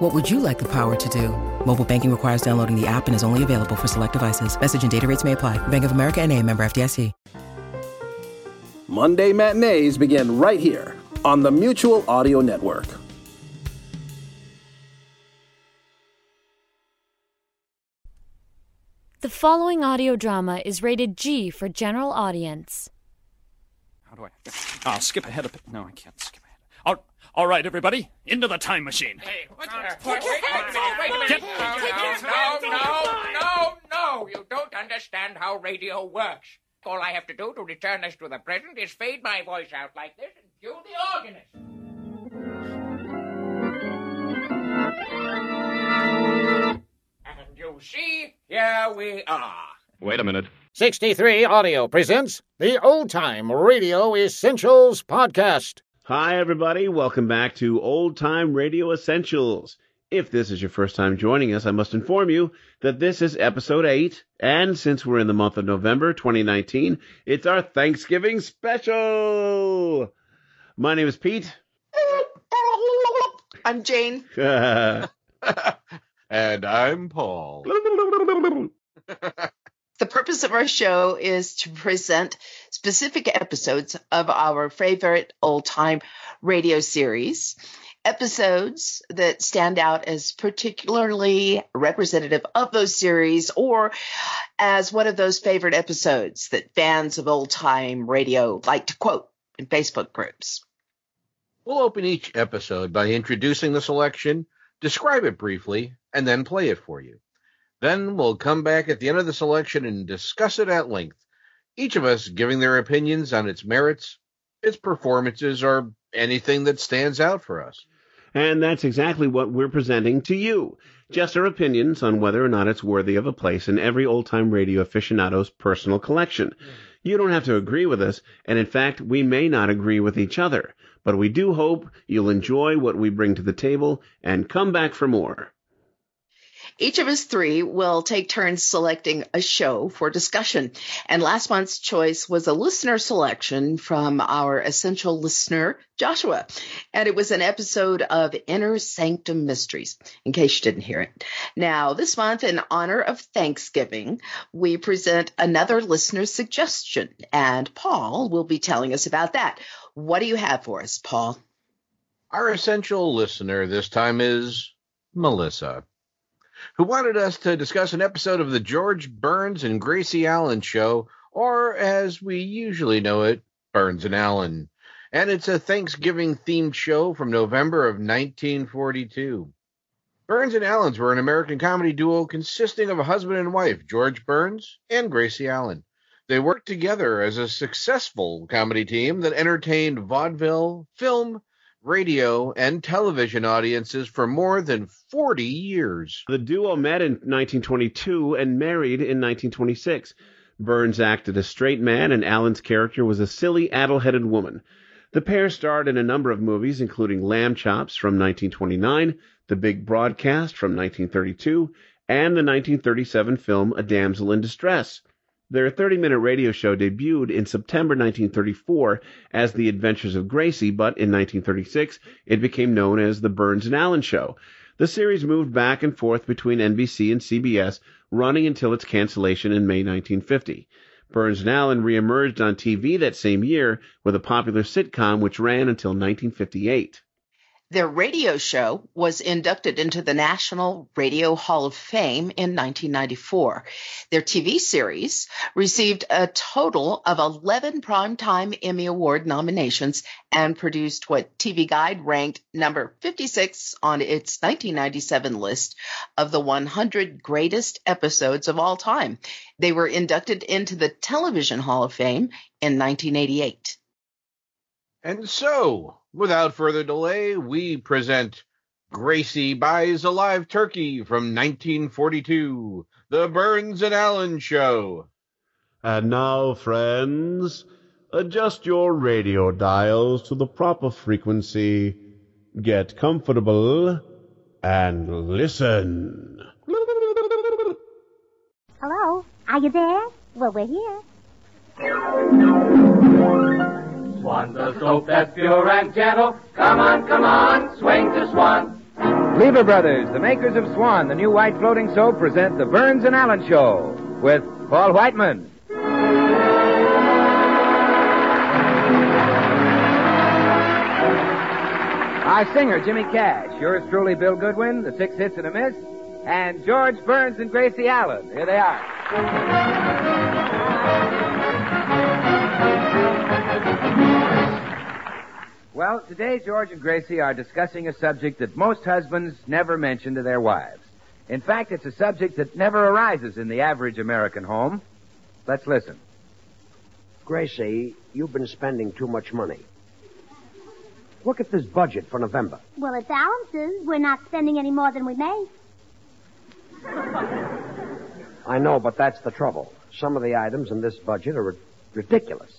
What would you like the power to do? Mobile banking requires downloading the app and is only available for select devices. Message and data rates may apply. Bank of America and a member FDIC. Monday matinees begin right here on the Mutual Audio Network. The following audio drama is rated G for general audience. How do I? I'll skip ahead a bit. No, I can't skip ahead. All, all right, everybody, into the time machine. Hey, what the? Wait, wait, wait, wait a minute. No, no, no, no, no. You don't understand how radio works. All I have to do to return us to the present is fade my voice out like this and cue the organist. And you see, here we are. Wait a minute. 63 Audio presents the Old Time Radio Essentials Podcast. Hi, everybody. Welcome back to Old Time Radio Essentials. If this is your first time joining us, I must inform you that this is episode 8, and since we're in the month of November 2019, it's our Thanksgiving special. My name is Pete. I'm Jane. And I'm Paul. The purpose of our show is to present specific episodes of our favorite old time radio series. Episodes that stand out as particularly representative of those series or as one of those favorite episodes that fans of old time radio like to quote in Facebook groups. We'll open each episode by introducing the selection, describe it briefly, and then play it for you. Then we'll come back at the end of the selection and discuss it at length, each of us giving their opinions on its merits, its performances, or anything that stands out for us. And that's exactly what we're presenting to you. Just our opinions on whether or not it's worthy of a place in every old time radio aficionado's personal collection. You don't have to agree with us, and in fact, we may not agree with each other, but we do hope you'll enjoy what we bring to the table and come back for more. Each of us three will take turns selecting a show for discussion. And last month's choice was a listener selection from our essential listener, Joshua. And it was an episode of Inner Sanctum Mysteries, in case you didn't hear it. Now, this month, in honor of Thanksgiving, we present another listener suggestion. And Paul will be telling us about that. What do you have for us, Paul? Our essential listener this time is Melissa, who wanted us to discuss an episode of the George Burns and Gracie Allen show, or as we usually know it, Burns and Allen. And it's a Thanksgiving themed show from November of 1942. Burns and Allens were an American comedy duo consisting of a husband and wife, George Burns and Gracie Allen. They worked together as a successful comedy team that entertained vaudeville, film, radio, and television audiences for more than 40 years. The duo met in 1922 and married in 1926. Burns acted a straight man, and Allen's character was a silly, addle-headed woman. The pair starred in a number of movies, including Lamb Chops from 1929, The Big Broadcast from 1932, and the 1937 film A Damsel in Distress. Their 30 minute radio show debuted in September 1934 as The Adventures of Gracie, but in 1936 it became known as The Burns and Allen Show. The series moved back and forth between NBC and CBS, running until its cancellation in May 1950. Burns and Allen reemerged on TV that same year with a popular sitcom which ran until 1958. Their radio show was inducted into the National Radio Hall of Fame in 1994. Their TV series received a total of 11 Primetime Emmy Award nominations and produced what TV Guide ranked number 56 on its 1997 list of the 100 greatest episodes of all time. They were inducted into the Television Hall of Fame in 1988. And so, without further delay, we present Gracie Buys a Live Turkey from 1942, The Burns and Allen Show. And now, friends, adjust your radio dials to the proper frequency, get comfortable, and listen. Hello? Are you there? Well, we're here. Swan, the soap that's pure and gentle. Come on, come on, swing to Swan. Lever Brothers, the makers of Swan, the new white floating soap, present the Burns and Allen Show with Paul Whiteman. Our singer, Jimmy Cash. Yours truly, Bill Goodwin, the six hits and a miss. And George Burns and Gracie Allen. Here they are. Well, today George and Gracie are discussing a subject that most husbands never mention to their wives. In fact, it's a subject that never arises in the average American home. Let's listen. Gracie, you've been spending too much money. Look at this budget for November. Well, it's Allen's. We're not spending any more than we make. I know, but that's the trouble. Some of the items in this budget are ridiculous.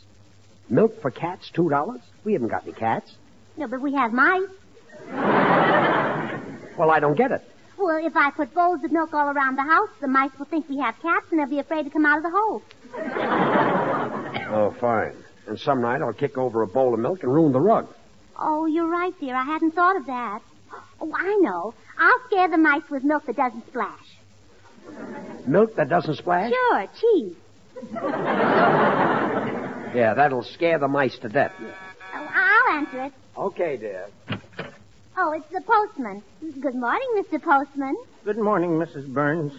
Milk for cats, two dollars? We haven't got any cats. No, but we have mice. Well, I don't get it. Well, if I put bowls of milk all around the house, the mice will think we have cats and they'll be afraid to come out of the hole. Oh, fine. And some night I'll kick over a bowl of milk and ruin the rug. Oh, you're right, dear. I hadn't thought of that. Oh, I know. I'll scare the mice with milk that doesn't splash. Milk that doesn't splash? Sure, cheese. Yeah, that'll scare the mice to death. Oh, I'll answer it. Okay, dear. Oh, it's the postman. Good morning, Mr. Postman. Good morning, Mrs. Burns.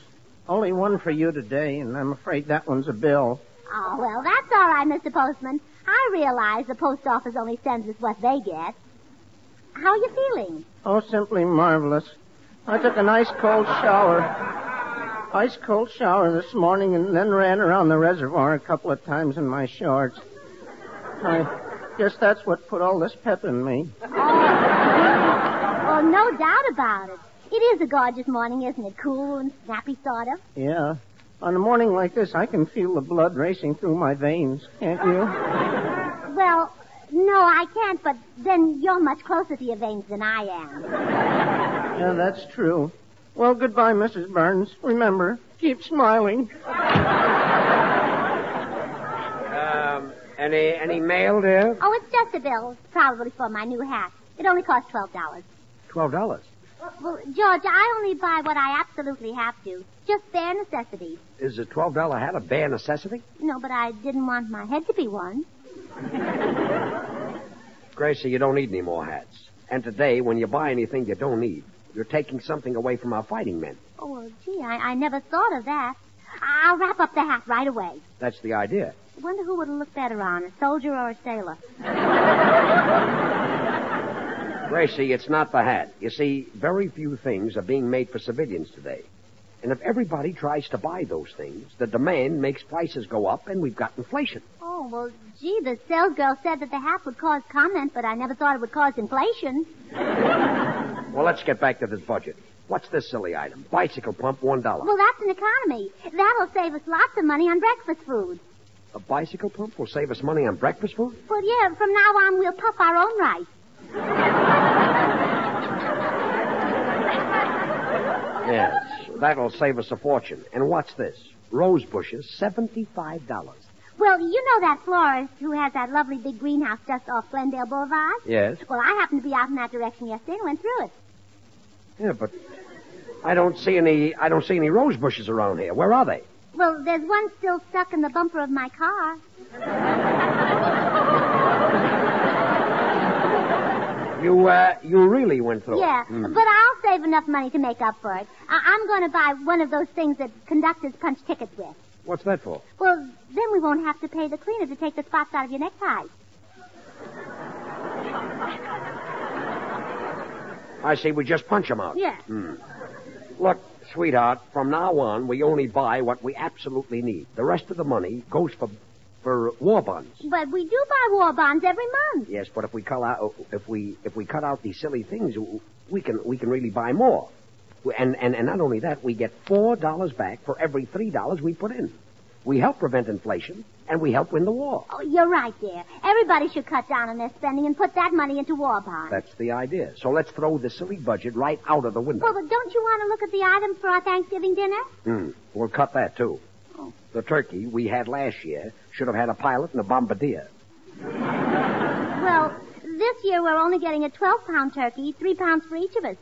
Only one for you today, and I'm afraid that one's a bill. Oh, well, that's all right, Mr. Postman. I realize the post office only sends us what they get. How are you feeling? Oh, simply marvelous. I took a nice cold shower. Ice cold shower this morning and then ran around the reservoir a couple of times in my shorts. I guess that's what put all this pep in me. Oh, no doubt about it. It is a gorgeous morning, isn't it? Cool and snappy, sort of. Yeah. On a morning like this, I can feel the blood racing through my veins, can't you? Well, no, I can't, but then you're much closer to your veins than I am. Yeah, that's true. Well, goodbye, Mrs. Burns. Remember, keep smiling. Any any mail, dear? Oh, it's just a bill, probably for my new hat. It only costs twelve dollars. Twelve dollars. Well, George, I only buy what I absolutely have to. Just bare necessities. Is a twelve dollar hat a bare necessity? No, but I didn't want my head to be one. Gracie, you don't need any more hats. And today, when you buy anything you don't need, you're taking something away from our fighting men. Oh, gee, I, I never thought of that. I'll wrap up the hat right away. That's the idea. Wonder who would look better on, a soldier or a sailor. Gracie, it's not the hat. You see, very few things are being made for civilians today. And if everybody tries to buy those things, the demand makes prices go up, and we've got inflation. Oh, well, gee, the sales girl said that the hat would cause comment, but I never thought it would cause inflation. Well, let's get back to this budget. What's this silly item? Bicycle pump, one dollar. Well, that's an economy. That'll save us lots of money on breakfast food. A bicycle pump will save us money on breakfast food? Well, yeah, from now on, we'll puff our own rice. Yes, that'll save us a fortune. And what's this? Rose bushes, seventy-five dollars. Well, you know that florist who has that lovely big greenhouse just off Glendale Boulevard? Yes. Well, I happened to be out in that direction yesterday and went through it. Yeah, but I don't see any. I don't see any rose bushes around here. Where are they? Well, there's one still stuck in the bumper of my car. You, uh, you really went through Yeah, it. Hmm. but I'll save enough money to make up for it. I- I'm going to buy one of those things that conductors punch tickets with. What's that for? Well, then we won't have to pay the cleaner to take the spots out of your neckties. I see. We just punch them out. Yeah. Hmm. Look, sweetheart, from now on, we only buy what we absolutely need. The rest of the money goes for for war bonds. But we do buy war bonds every month. Yes, but if we cut out if we if we cut out these silly things, we can we can really buy more. And and and not only that, we get four dollars back for every three dollars we put in. We help prevent inflation, and we help win the war. Oh, you're right, dear. Everybody should cut down on their spending and put that money into war bonds. That's the idea. So let's throw the silly budget right out of the window. Well, but don't you want to look at the items for our Thanksgiving dinner? Hmm. We'll cut that, too. The turkey we had last year should have had a pilot and a bombardier. Well, this year we're only getting a 12 pound turkey, three pounds for each of us.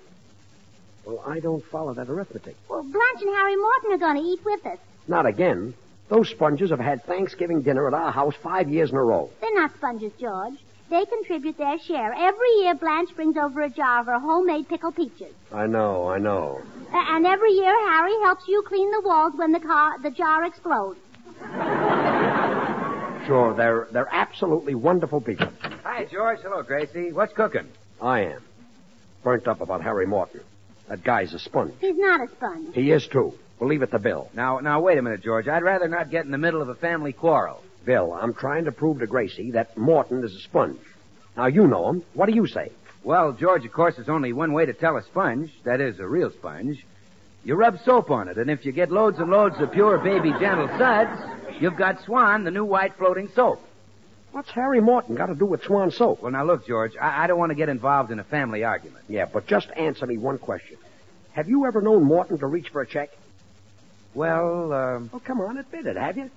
Well, I don't follow that arithmetic. Well, Blanche and Harry Morton are going to eat with us. Not again. Those sponges have had Thanksgiving dinner at our house five years in a row. They're not sponges, George. They contribute their share. Every year, Blanche brings over a jar of her homemade pickled peaches. I know, I know. A- And every year, Harry helps you clean the walls when the car, the jar explodes. Sure, they're they're absolutely wonderful people. Hi, George. Hello, Gracie. What's cooking? I am. Burnt up about Harry Morton. That guy's a sponge. He's not a sponge. He is too. We'll leave it to Bill. Now, now, wait a minute, George. I'd rather not get in the middle of a family quarrel. Bill, I'm trying to prove to Gracie that Morton is a sponge. Now you know him. What do you say? Well, George, of course, there's only one way to tell a sponge. That is, a real sponge. You rub soap on it, and if you get loads and loads of pure baby gentle suds, you've got Swan, the new white floating soap. What's Harry Morton got to do with Swan soap? Well, now look, George, I, I don't want to get involved in a family argument. Yeah, but just answer me one question. Have you ever known Morton to reach for a check? Well, um, Oh, come on, admit it, have you?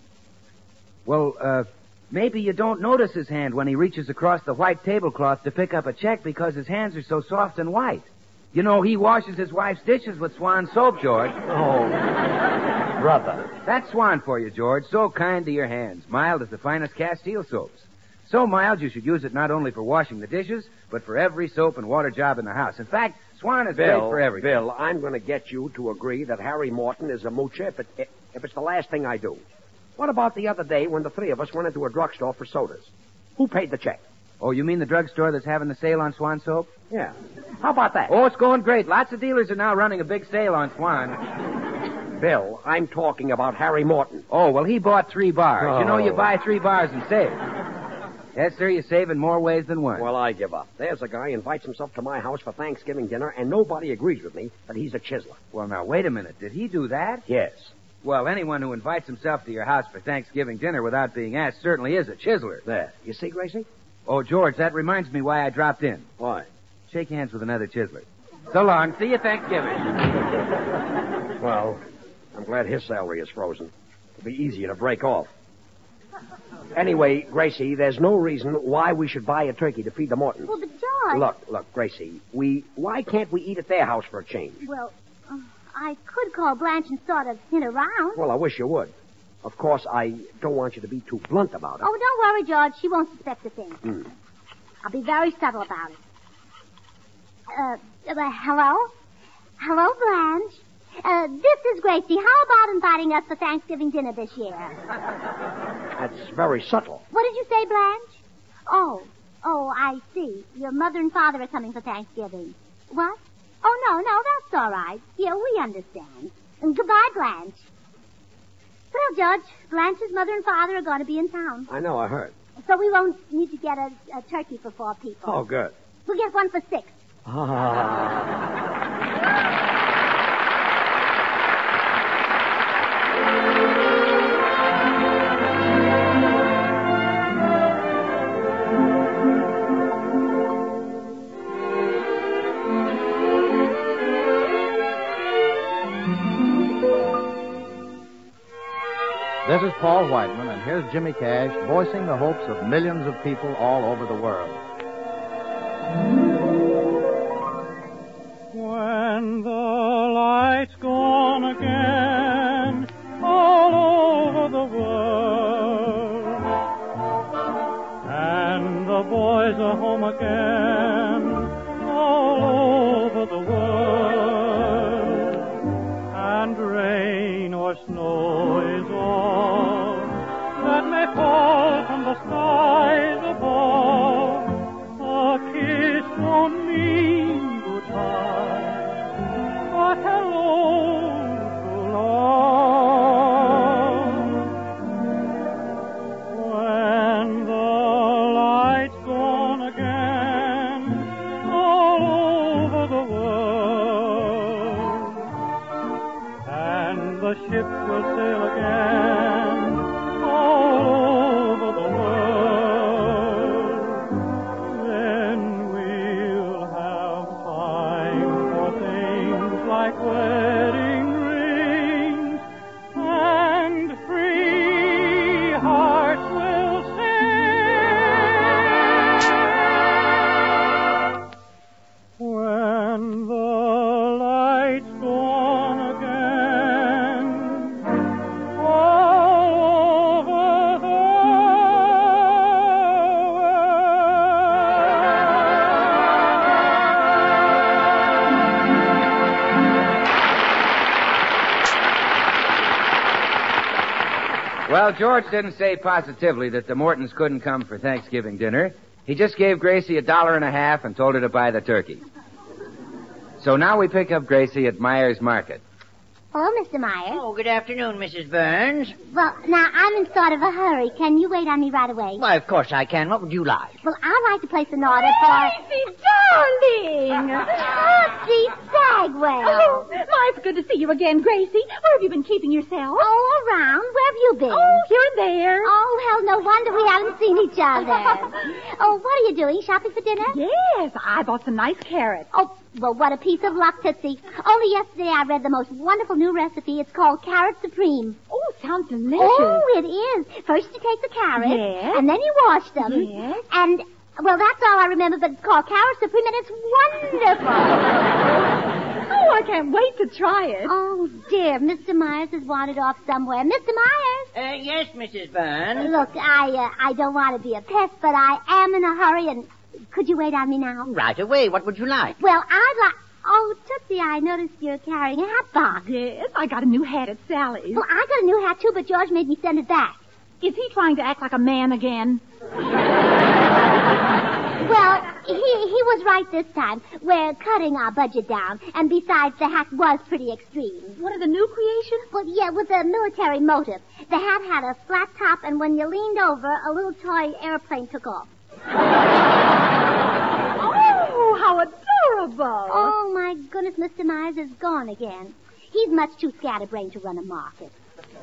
well, uh, maybe you don't notice his hand when he reaches across the white tablecloth to pick up a check because his hands are so soft and white. You know, he washes his wife's dishes with Swan soap, George. Oh, brother. That's Swan for you, George. So kind to your hands. Mild as the finest Castile soaps. So mild you should use it not only for washing the dishes, but for every soap and water job in the house. In fact, Swan is Bill, great for everything. Bill, I'm going to get you to agree that Harry Morton is a moocher if, it, if it's the last thing I do. What about the other day when the three of us went into a drugstore for sodas? Who paid the check? Oh, you mean the drugstore that's having the sale on Swan soap? Yeah. How about that? Oh, it's going great. Lots of dealers are now running a big sale on Swan. Bill, I'm talking about Harry Morton. Oh, well, he bought three bars. You know, you Oh. buy three bars and save. Yes, sir, you save in more ways than one. Well, I give up. There's a guy invites himself to my house for Thanksgiving dinner, and nobody agrees with me that he's a chiseler. Well, now, wait a minute. Did he do that? Yes. Well, anyone who invites himself to your house for Thanksgiving dinner without being asked certainly is a chiseler. There. You see, Gracie? Oh, George, that reminds me why I dropped in. Why? Shake hands with another chiseler. So long. See you Thanksgiving. Well, I'm glad his salary is frozen. It'll be easier to break off. Anyway, Gracie, there's no reason why we should buy a turkey to feed the Mortons. Well, but George. Look, look, Gracie, we why can't we eat at their house for a change? Well, uh, I could call Blanche and sort of hint around. Well, I wish you would. Of course, I don't want you to be too blunt about it. Oh, don't worry, George. She won't suspect a thing. Hmm. I'll be very subtle about it. Uh, uh, hello? Hello, Blanche. Uh, this is Gracie. How about inviting us for Thanksgiving dinner this year? That's very subtle. What did you say, Blanche? Oh, oh, I see. Your mother and father are coming for Thanksgiving. What? Oh, no, no, that's all right. Yeah, we understand. And goodbye, Blanche. Well, Judge, Blanche's mother and father are going to be in town. I know, I heard. So we won't need to get a, a turkey for four people. Oh, good. We'll get one for six. This Paul Whiteman, and here's Jimmy Cash voicing the hopes of millions of people all over the world. When the lights go on again all over the world, and the boys are home again but Well, George didn't say positively that the Mortons couldn't come for Thanksgiving dinner. He just gave Gracie a dollar and a half and told her to buy the turkey. So now we pick up Gracie at Myers Market. Hello, Mr. Myers. Oh, good afternoon, Mrs. Burns. Well, now, I'm in sort of a hurry. Can you wait on me right away? Why, of course I can. What would you like? Well, I'd like to place an order for... Gracie, darling! Oh, Tootsie Sagwell. Oh, my, it's good to see you again, Gracie. Where have you been keeping yourself? Oh, around. You been? Oh, here and there. Oh, hell, oh, no wonder we haven't seen each other. oh, what are you doing? Shopping for dinner? Yes, I bought some nice carrots. Oh, well, what a piece of luck, Tootsie. Only yesterday I read the most wonderful new recipe. It's called Carrot Supreme. Oh, sounds delicious. Oh, it is. First you take the carrots. Yes. And then you wash them. Yes. And, well, that's all I remember, but it's called Carrot Supreme, and it's wonderful. Oh, I can't wait to try it. oh, dear. Mr. Myers has wandered off somewhere. Mr. Myers! Uh, yes, Mrs. Burns. Look, I, uh, I don't want to be a pest, but I am in a hurry, and could you wait on me now? Right away. What would you like? Well, I'd like... Oh, Tootsie, I noticed you're carrying a hat box. Yes, I got a new hat at Sally's. Well, I got a new hat, too, but George made me send it back. Is he trying to act like a man again? Well, he, he was right this time. We're cutting our budget down, and besides, the hat was pretty extreme. One of the new creations? Well, yeah, with a military motive. The hat had a flat top, and when you leaned over, a little toy airplane took off. Oh, how adorable. Oh, my goodness, Mr. Myers is gone again. He's much too scatterbrained to run a market.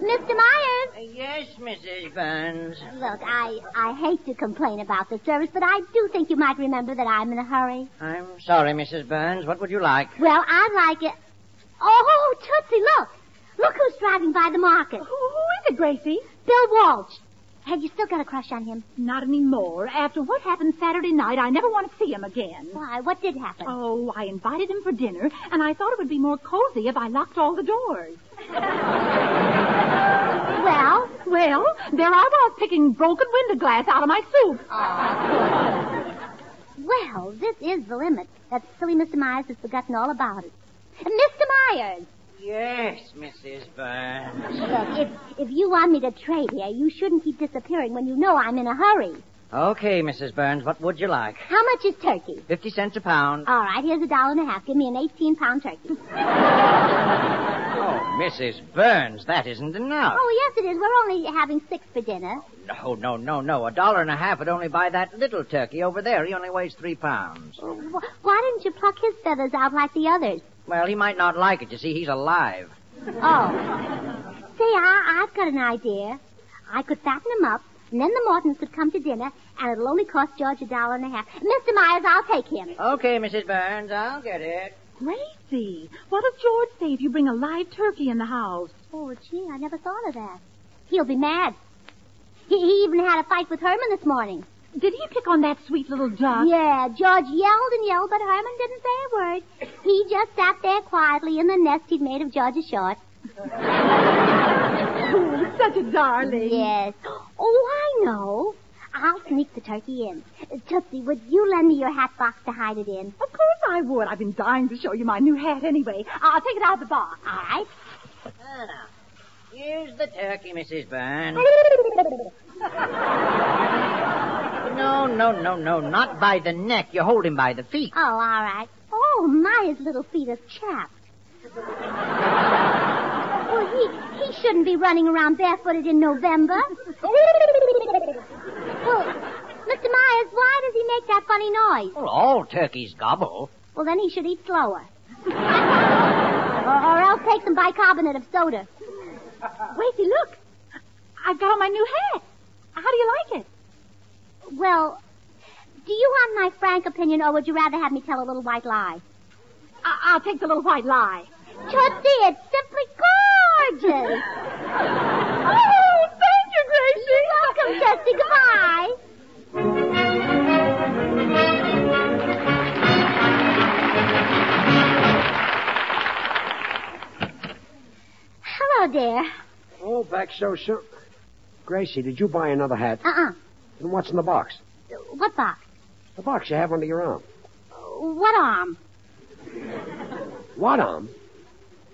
Mr. Myers! Uh, yes, Mrs. Burns. Look, I, I hate to complain about the service, but I do think you might remember that I'm in a hurry. I'm sorry, Mrs. Burns. What would you like? Well, I'd like it. Oh, Tootsie, look! Look who's driving by the market. Who, who is it, Gracie? Bill Walsh. Have you still got a crush on him? Not anymore. After what happened Saturday night, I never want to see him again. Why, what did happen? Oh, I invited him for dinner, and I thought it would be more cozy if I locked all the doors. Well? Well, there I was picking broken window glass out of my soup. Ah. Well, this is the limit. That silly Mr. Myers has forgotten all about it. Mr. Myers! Yes, Mrs. Burns. Look, if, if you want me to trade here, you shouldn't keep disappearing when you know I'm in a hurry. Okay, Mrs. Burns. What would you like? How much is turkey? Fifty cents a pound. All right, here's a dollar and a half. Give me an 18 pound turkey. Oh, Mrs. Burns, that isn't enough. Oh, yes, it is. We're only having six for dinner. No, no, no, no. A dollar and a half would only buy that little turkey over there. He only weighs three pounds. Oh, wh- Why didn't you pluck his feathers out like the others? Well, he might not like it. You see, he's alive. Oh. Say, I, I've got an idea. I could fatten him up, and then the Mortons could come to dinner, and it'll only cost George a dollar and a half. Mr. Myers, I'll take him. Okay, Mrs. Burns, I'll get it. Gracie, what does George say if you bring a live turkey in the house? Oh, gee, I never thought of that. He'll be mad. He, he even had a fight with Herman this morning. Did he pick on that sweet little duck? Yeah, George yelled and yelled, but Herman didn't say a word. He just sat there quietly in the nest he'd made of George's shorts. Oh, such a darling. Yes. Oh, I know. I'll sneak the turkey in. Uh, Tootsie, would you lend me your hat box to hide it in? Of course I would. I've been dying to show you my new hat anyway. I'll take it out of the box. All right. Ah, here's the turkey, Mrs. Burns. No, no, no, no, not by the neck. You hold him by the feet. Oh, all right. Oh, my, his little feet are chapped. well, he, he shouldn't be running around barefooted in November. Oh, well, Mr. Myers, why does he make that funny noise? Well, all turkeys gobble. Well, then he should eat slower. or, or else take some bicarbonate of soda. Gracie, look. I've got on my new hat. How do you like it? Well, do you want my frank opinion, or would you rather have me tell a little white lie? I- I'll take the little white lie. Tootsie, it's simply gorgeous. Oh, back so soon. Gracie, did you buy another hat? Uh-uh. And what's in the box? What box? The box you have under your arm. What arm? What arm?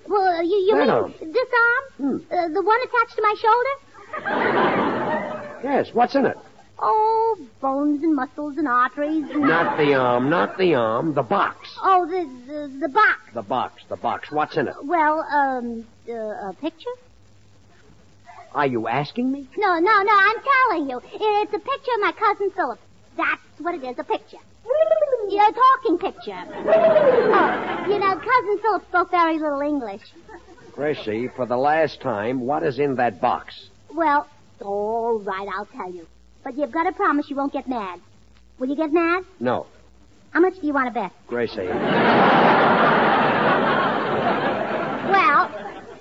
Well, you, you That mean arm. this arm? Hmm. Uh, the one attached to my shoulder? Yes, what's in it? Oh, bones and muscles and arteries. And... Not the arm, not the arm, the box. Oh, the, the the box. The box, the box. What's in it? Well, um, uh, a picture? Are you asking me? No, no, no. I'm telling you, it's a picture of my cousin Philip. That's what it is, a picture. Yeah, a talking picture. Oh, you know, cousin Philip spoke very little English. Gracie, for the last time, what is in that box? Well, all right, I'll tell you. But you've got to promise you won't get mad. Will you get mad? No. How much do you want to bet? Gracie. Well,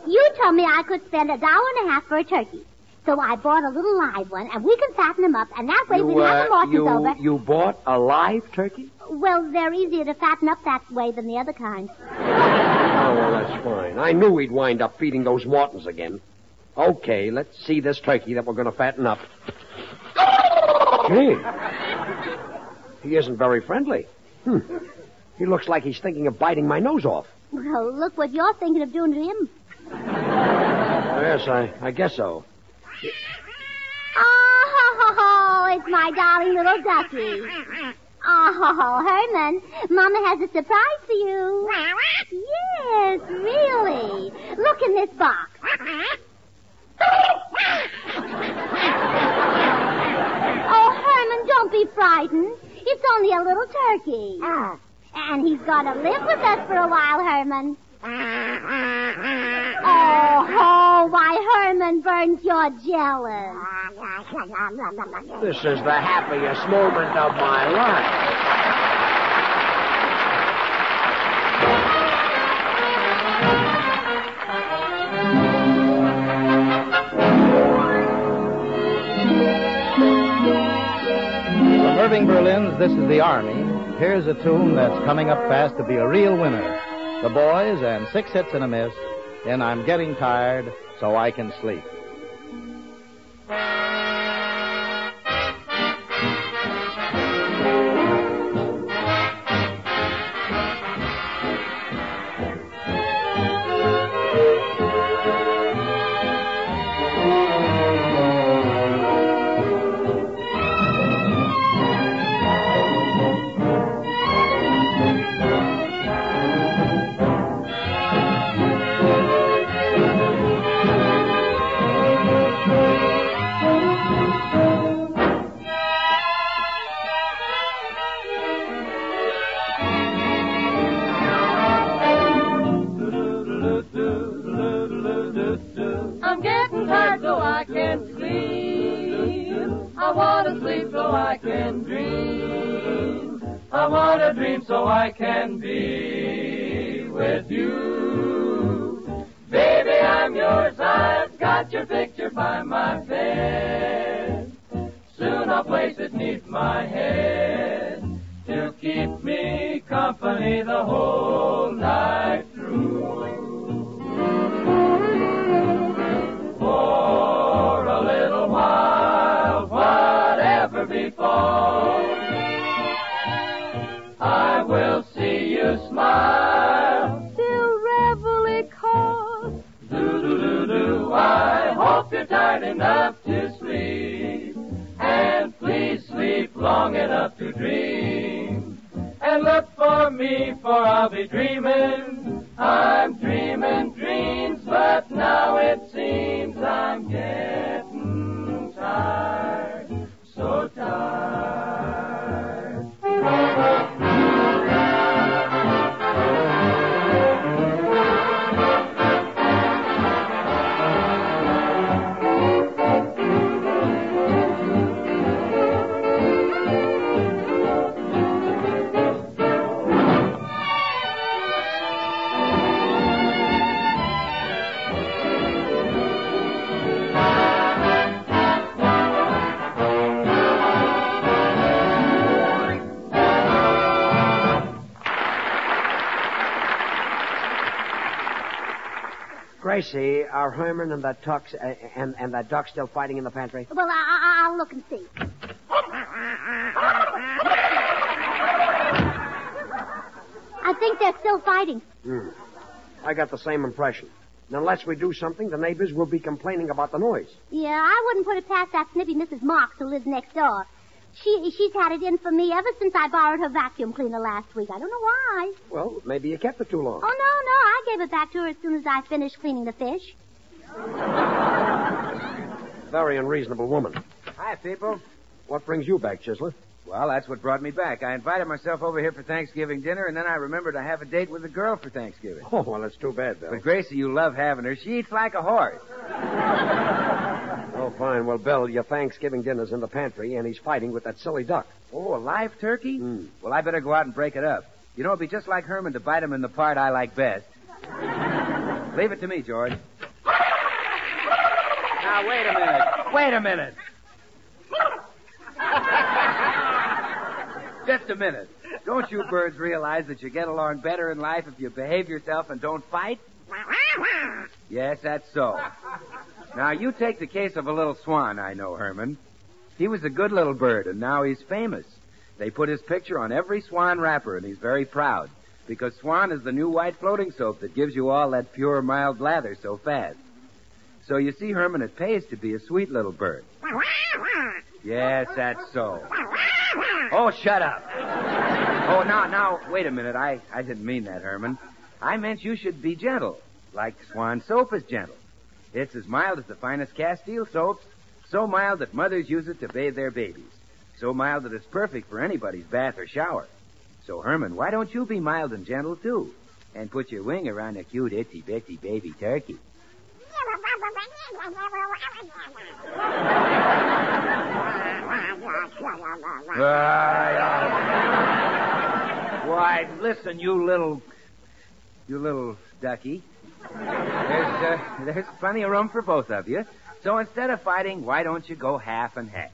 you told me I could spend a dollar and a half for a turkey. So I bought a little live one, and we can fatten them up, and that way we You, can have the uh, Mortons you, over. you bought a live turkey? Well, they're easier to fatten up that way than the other kind. Oh, well, that's fine. I knew we'd wind up feeding those Mortons again. Okay, let's see this turkey that we're going to fatten up. Gee. He isn't very friendly. Hmm. He looks like he's thinking of biting my nose off. Well, look what you're thinking of doing to him. Yes, I, I guess so. Oh, it's my darling little ducky. Oh, Herman, Mama has a surprise for you. Yes, really. Look in this box. Oh, Herman, don't be frightened. It's only a little turkey. And he's going to live with us for a while, Herman. Oh, oh, why, Herman Burns, you're jealous. This is the happiest moment of my life. From Irving Berlin's This is the Army, here's a tune that's coming up fast to be a real winner. The Boys and Six Hits and a Miss in I'm Getting Tired So I Can Sleep. So I can dream. I want to dream so I can be with you. Baby, I'm yours. I've got your picture by my bed. Soon I'll place it neath my head to keep me company the whole night and that Tuck uh, and, and that Duck still fighting in the pantry? Well, I, I, I'll look and see. I think they're still fighting. Hmm. I got the same impression. And unless we do something, the neighbors will be complaining about the noise. Yeah, I wouldn't put it past that snippy Mrs. Marks who lives next door. She she's had it in for me ever since I borrowed her vacuum cleaner last week. I don't know why. Well, maybe you kept it too long. Oh no, no, I gave it back to her as soon as I finished cleaning the fish. Very unreasonable woman. Hi, people. What brings you back, Chisler? Well, that's what brought me back. I invited myself over here for Thanksgiving dinner, and then I remembered I have a date with a girl for Thanksgiving. Oh, well, that's too bad, Bill. But Gracie, you love having her. She eats like a horse. Oh, fine. Well, Bill, your Thanksgiving dinner's in the pantry, and he's fighting with that silly duck. Oh, a live turkey? Hmm. Well, I better go out and break it up. You know, it'd be just like Herman to bite him in the part I like best. Leave it to me, George. Now, wait a minute. Wait a minute. Just a minute. Don't you birds realize that you get along better in life if you behave yourself and don't fight? Yes, that's so. Now, you take the case of a little swan I know, Herman. He was a good little bird, and now he's famous. They put his picture on every swan wrapper, and he's very proud. Because Swan is the new white floating soap that gives you all that pure, mild lather so fast. So you see, Herman, it pays to be a sweet little bird. Yes, that's so. Oh, shut up. Oh, now, now, wait a minute. I, I didn't mean that, Herman. I meant you should be gentle, like Swan soap is gentle. It's as mild as the finest Castile soaps, so mild that mothers use it to bathe their babies. So mild that it's perfect for anybody's bath or shower. So, Herman, why don't you be mild and gentle, too? And put your wing around a cute itsy bitsy baby turkey. Why, listen, you little, you little ducky. There's, uh, there's plenty of room for both of you. So instead of fighting, why don't you go half and half?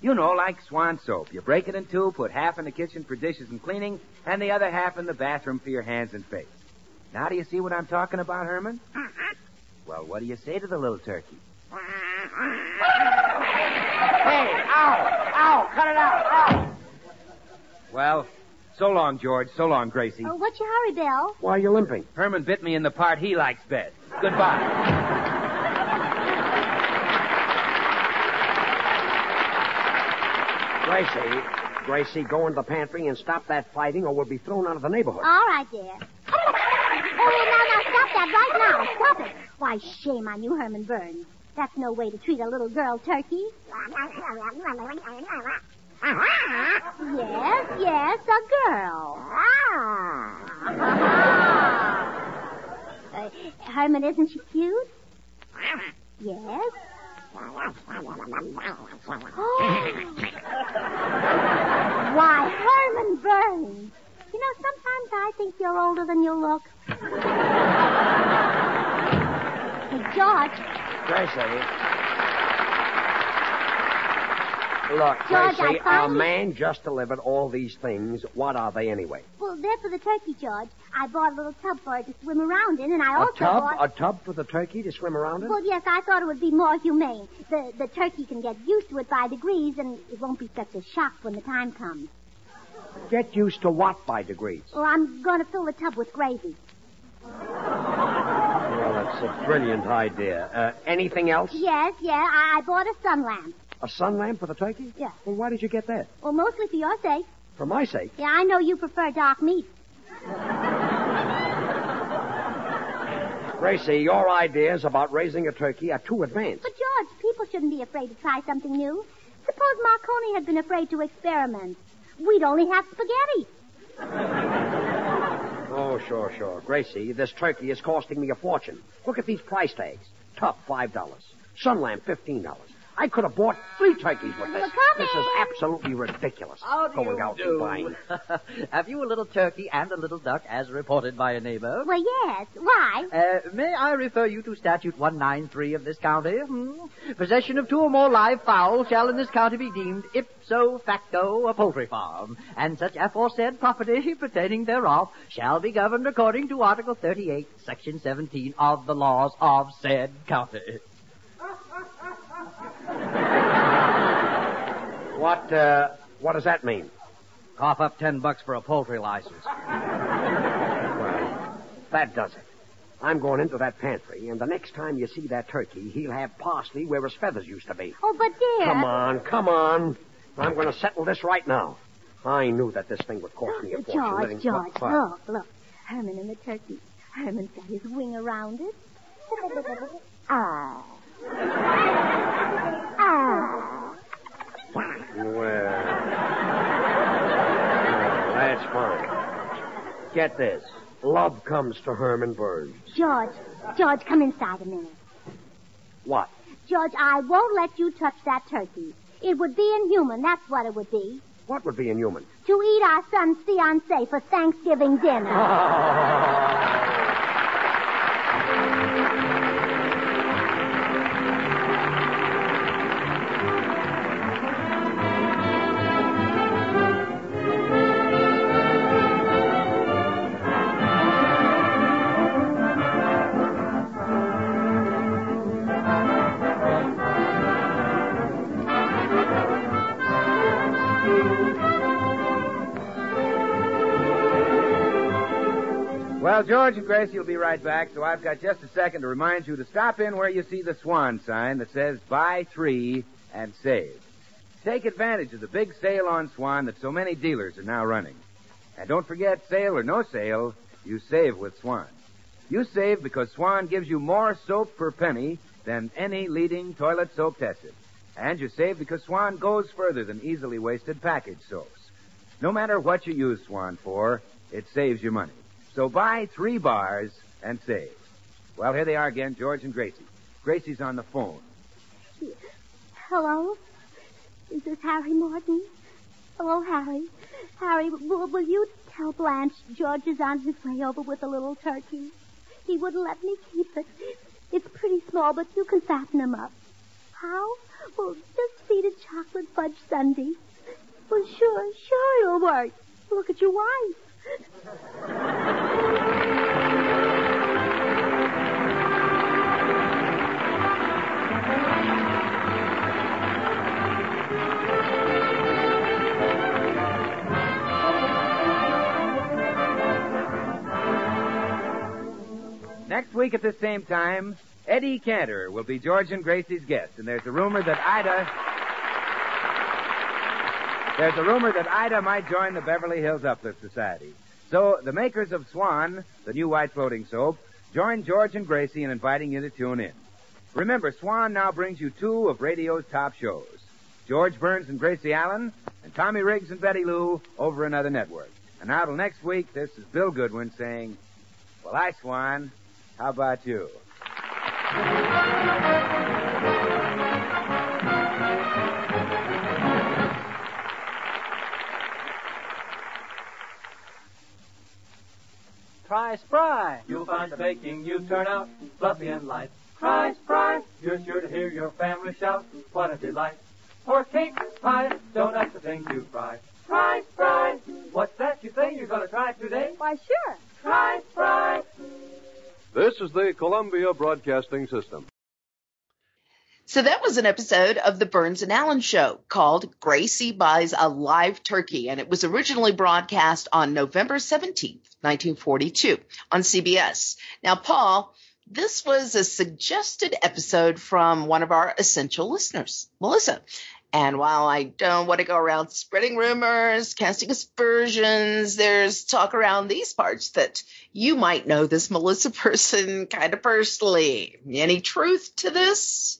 You know, like swan soap. You break it in two, put half in the kitchen for dishes and cleaning, and the other half in the bathroom for your hands and face. Now do you see what I'm talking about, Herman? Well, what do you say to the little turkey? Hey, ow! Ow! Cut it out! Ow! Well, so long, George. So long, Gracie. Oh, what's your hurry, Bill? Why are you limping? Herman bit me in the part he likes best. Goodbye. Gracie, Gracie, go in the pantry and stop that fighting, or we'll be thrown out of the neighborhood. All right, dear. Oh, now, now, stop that right now. Stop it. Why, shame on you, Herman Burns. That's no way to treat a little girl turkey. Yes, yes, a girl. Uh, Herman, isn't she cute? Yes. Oh. Why, Herman Burns. You know, sometimes I think you're older than you look. George. Gracie. Look, George, Gracie, I our finally- man just delivered all these things. What are they anyway? Well, they're for the turkey, George. I bought a little tub for it to swim around in, and I also a tub? bought... A tub for the turkey to swim around in? Well, yes, I thought it would be more humane. The the turkey can get used to it by degrees, and it won't be such a shock when the time comes. Get used to what by degrees? Well, I'm going to fill the tub with gravy. A brilliant idea. Uh, anything else? Yes, yeah, I, I bought a sun lamp. A sun lamp for the turkey? Yeah. Well, why did you get that? Well, mostly for your sake. For my sake. Yeah, I know you prefer dark meat. Gracie, your ideas about raising a turkey are too advanced. But, George, people shouldn't be afraid to try something new. Suppose Marconi had been afraid to experiment. We'd only have spaghetti. Oh, sure, sure. Gracie, this turkey is costing me a fortune. Look at these price tags. Top, $5. Sun lamp, $15. I could have bought three turkeys with this. Well, come This is absolutely ridiculous. How do Going you out do? and buying. Have you a little turkey and a little duck, as reported by a neighbor? Well, yes. Why? Uh, may I refer you to Statute 193 of this county? Hmm? Possession of two or more live fowl shall in this county be deemed ipso facto a poultry farm, and such aforesaid property pertaining thereof shall be governed according to Article 38, Section 17 of the laws of said county. What, uh, what does that mean? Cough up ten bucks for a poultry license. Well, that does it. I'm going into that pantry, and the next time you see that turkey, he'll have parsley where his feathers used to be. Oh, but dear. Come on, come on. I'm going to settle this right now. I knew that this thing would cost me a fortune. George, letting- George, What? look, look. Herman and the turkey. Herman's got his wing around it. ah. ah. Well, that's fine. Get this. Love comes to Herman Burns. George, George, come inside a minute. What? George, I won't let you touch that turkey. It would be inhuman, that's what it would be. What would be inhuman? To eat our son's fiancée for Thanksgiving dinner. George and Gracie will be right back, so I've got just a second to remind you to stop in where you see the swan sign that says buy three and save. Take advantage of the big sale on Swan that so many dealers are now running. And don't forget, sale or no sale, you save with Swan. You save because Swan gives you more soap per penny than any leading toilet soap tested. And you save because Swan goes further than easily wasted package soaps. No matter what you use Swan for, it saves you money. So buy three bars and save. Well, here they are again, George and Gracie. Gracie's on the phone. Hello? Is this Harry Morton? Hello, Harry. Harry, will, will you tell Blanche George is on his way over with a little turkey? He wouldn't let me keep it. It's pretty small, but you can fatten him up. How? Well, just feed it chocolate fudge sundae. Well, sure, sure it'll work. Look at your wife. Next week at the same time, Eddie Cantor will be George and Gracie's guest, and there's a rumor that Ida. There's a rumor that Ida might join the Beverly Hills Uplift Society. So the makers of Swan, the new white floating soap, join George and Gracie in inviting you to tune in. Remember, Swan now brings you two of radio's top shows. George Burns and Gracie Allen, and Tommy Riggs and Betty Lou over another network. And now till next week, this is Bill Goodwin saying, Well, I, Swan. How about you? Try Spry. You'll find the baking you turn out fluffy and light. Try Spry. You're sure to hear your family shout. What a delight. For cake, pie, donuts, the things you fry. Try Spry. What's that you say you're going to try today? Why, sure. Try Spry. This is the Columbia Broadcasting System. So that was an episode of the Burns and Allen show called Gracie Buys a Live Turkey, and it was originally broadcast on November 17th, 1942 on CBS. Now, Paul, this was a suggested episode from one of our essential listeners, Melissa. And while I don't want to go around spreading rumors, casting aspersions, there's talk around these parts that you might know this Melissa person kind of personally. Any truth to this?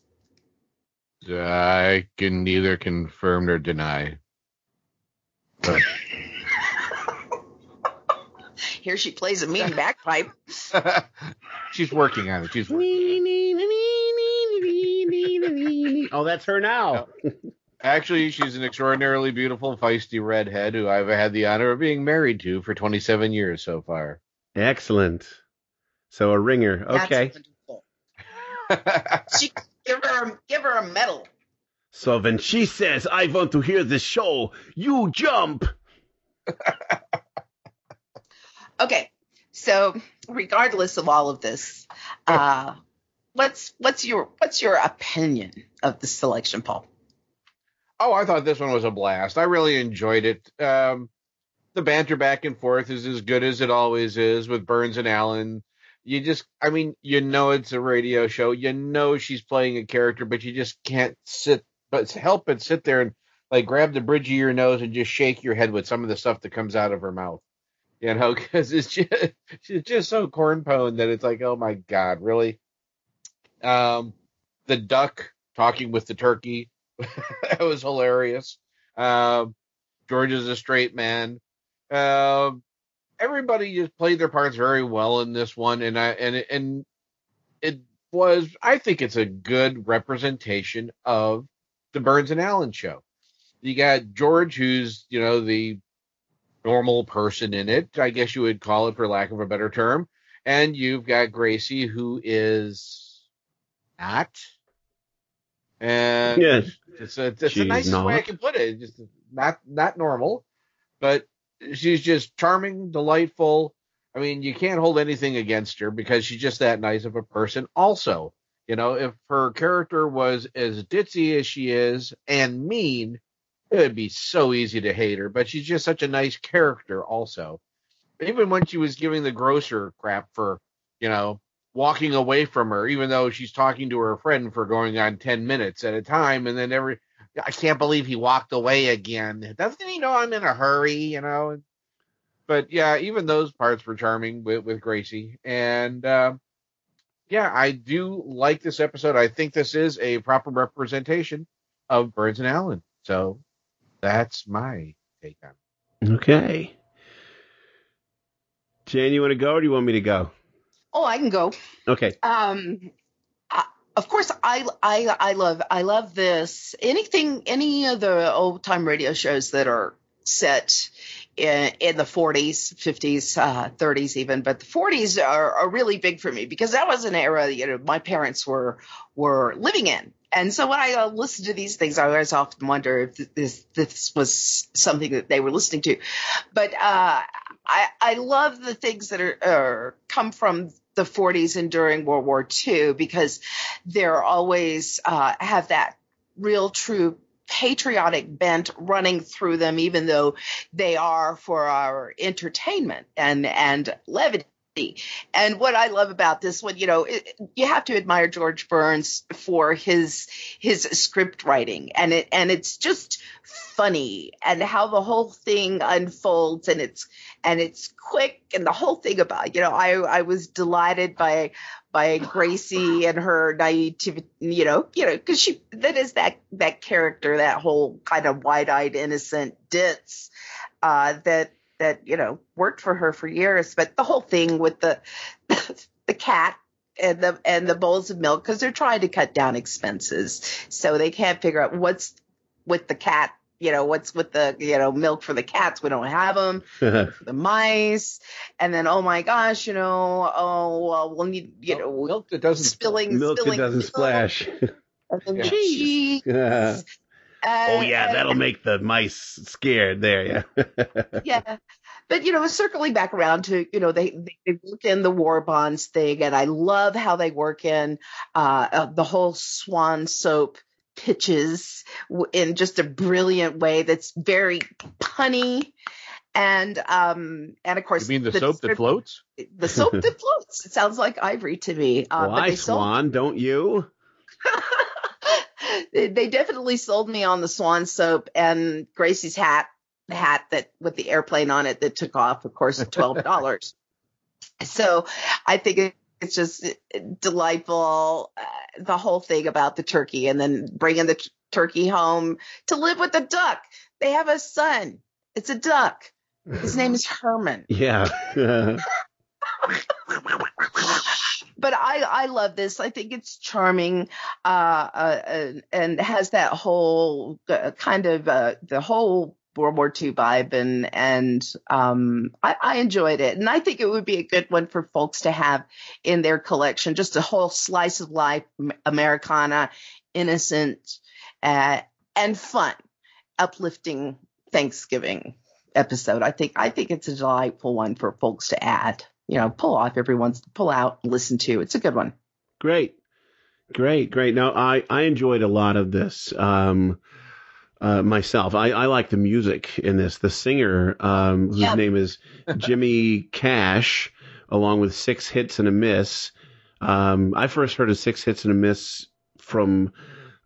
I can neither confirm nor deny. But Here she plays a mean bagpipe. she's working on it. She's working. Oh, that's her now. Actually, she's an extraordinarily beautiful, feisty redhead who I've had the honor of being married to for 27 years so far. Excellent. So a ringer. That's Okay. She give her a, give her a medal. So when she says, I want to hear the show, you jump. Okay, so regardless of all of this, uh, what's what's your what's your opinion of the selection, Paul? Oh, I thought this one was a blast. I really enjoyed it. Um, the banter back and forth is as good as it always is with Burns and Allen. You just, I mean, you know it's a radio show. You know she's playing a character, but you just can't sit, but help but sit there and like grab the bridge of your nose and just shake your head with some of the stuff that comes out of her mouth. You know, because it's just she's just so corn pone that it's like, oh my god, really? Um, the duck talking with the turkey that was hilarious. Um, George is a straight man. Um, everybody just played their parts very well in this one, and I and it- and it was I think it's a good representation of the Burns and Allen show. You got George, who's you know the normal person in it, I guess you would call it for lack of a better term, and you've got Gracie, who is not. And Yes. it's a, it's the She's nicest way I can put it. Just not not normal, but she's just charming, delightful. I mean, you can't hold anything against her because she's just that nice of a person. Also, you know, if her character was as ditzy as she is and mean, it would be so easy to hate her. But she's just such a nice character, also. Even when she was giving the grocer crap for, you know, walking away from her, even though she's talking to her friend for going on 10 minutes at a time, and then every, I can't believe he walked away again. Doesn't he know I'm in a hurry, you know? But yeah, even those parts were charming with, with Gracie. And, uh, yeah, I do like this episode. I think this is a proper representation of Burns and Allen. So that's my take on it. Okay. Jan, you want to go or do you want me to go? Oh, I can go. Okay. Um, I, of course, I, I, I love, I love this. Anything, any of the old time radio shows that are set in, in the 40s, 50s, uh, 30s even, but the 40s are, are really big for me because that was an era, you know, my parents were, were living in. And so when I uh, listen to these things, I always often wonder if this, this was something that they were listening to. But, uh, I, I love the things that are, are come from the 40s and during World War II because they're always uh, have that real true patriotic bent running through them, even though they are for our entertainment and and levity. And what I love about this one, you know, it, you have to admire George Burns for his his script writing, and it and it's just funny and how the whole thing unfolds, and it's and it's quick, and the whole thing about, you know, I I was delighted by by Gracie and her naivety, you know, you know, because she that is that that character, that whole kind of wide-eyed, innocent ditz uh, that that you know worked for her for years. But the whole thing with the the cat and the and the bowls of milk because they're trying to cut down expenses, so they can't figure out what's with the cat. You know what's with the you know milk for the cats? We don't have them the mice, and then oh my gosh, you know, oh well, we'll need you know milk that doesn't spilling Milk that spilling doesn't milk, splash. and then Yeah. cheese. Yeah. oh yeah, that'll make the mice scared. There, yeah. yeah. But you know, circling back around to you know they they work in the war bonds thing, and I love how they work in uh, uh, the whole Swan soap pitches in just a brilliant way that's very punny. And um and of course You mean the, soap that floats? the soap that floats. It sounds like ivory to me. Uh, but Why, sold Swan? Don't you? they they definitely sold me on the swan soap and Gracie's hat, the hat that with the airplane on it that took off, of course, twelve dollars. so I think it's just delightful. Uh, the whole thing about the turkey and then bringing the t- turkey home to live with the duck. They have a son. It's a duck. His name is Herman. Yeah. but I I love this. I think it's charming, uh, uh and, and has that whole uh, kind of uh, the whole World War II vibe, and and um I, I enjoyed it, and I think it would be a good one for folks to have in their collection. Just a whole slice of life, Americana, innocent, uh, and fun, uplifting Thanksgiving episode. I think I think it's a delightful one for folks to add. You know, pull off every once, pull out, listen to. It's a good one. Great. Great, great. Now I, I enjoyed a lot of this um uh myself. I, I like the music in this. The singer, um, whose Yeah. name is Jimmy Cash, along with Six Hits and a Miss. Um, I first heard of Six Hits and a Miss from,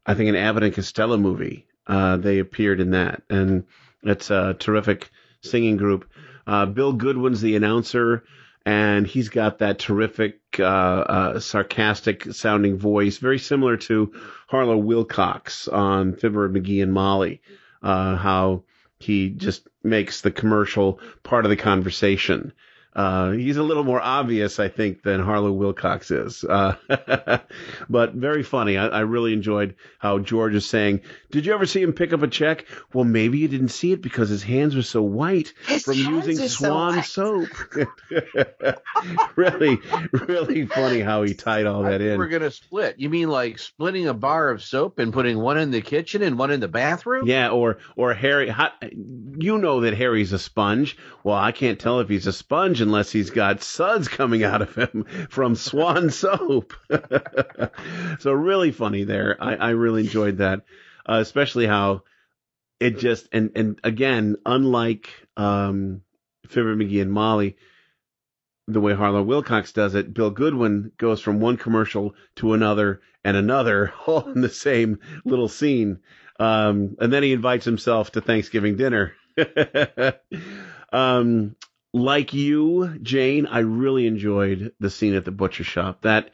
I think, an Abbott and Costello movie. Uh, they appeared in that, and it's a terrific singing group. Uh, Bill Goodwin's the announcer, and he's got that terrific, uh, uh, sarcastic sounding voice, very similar to Harlow Wilcox on Fibber McGee and Molly. Uh, how he just makes the commercial part of the conversation. Uh, he's a little more obvious, I think, than Harlow Wilcox is. Uh, but very funny. I, I, really enjoyed how George is saying, Did you ever see him pick up a check? Well, maybe you didn't see it because his hands were so white his from using Swan so soap. really, really funny how he tied all that in. We're going to split. You mean like splitting a bar of soap and putting one in the kitchen and one in the bathroom? Yeah, or, or Harry, how, you know that Harry's a sponge. Well, I can't tell if he's a sponge unless he's got suds coming out of him from Swan soap. so really funny there. I, I really enjoyed that, uh, especially how it just and and again, unlike um, Fibber McGee and Molly, the way Harlow Wilcox does it, Bill Goodwin goes from one commercial to another and another, all in the same little scene. Um, and then he invites himself to Thanksgiving dinner. um, like you, Jane, I really enjoyed the scene at the butcher shop. That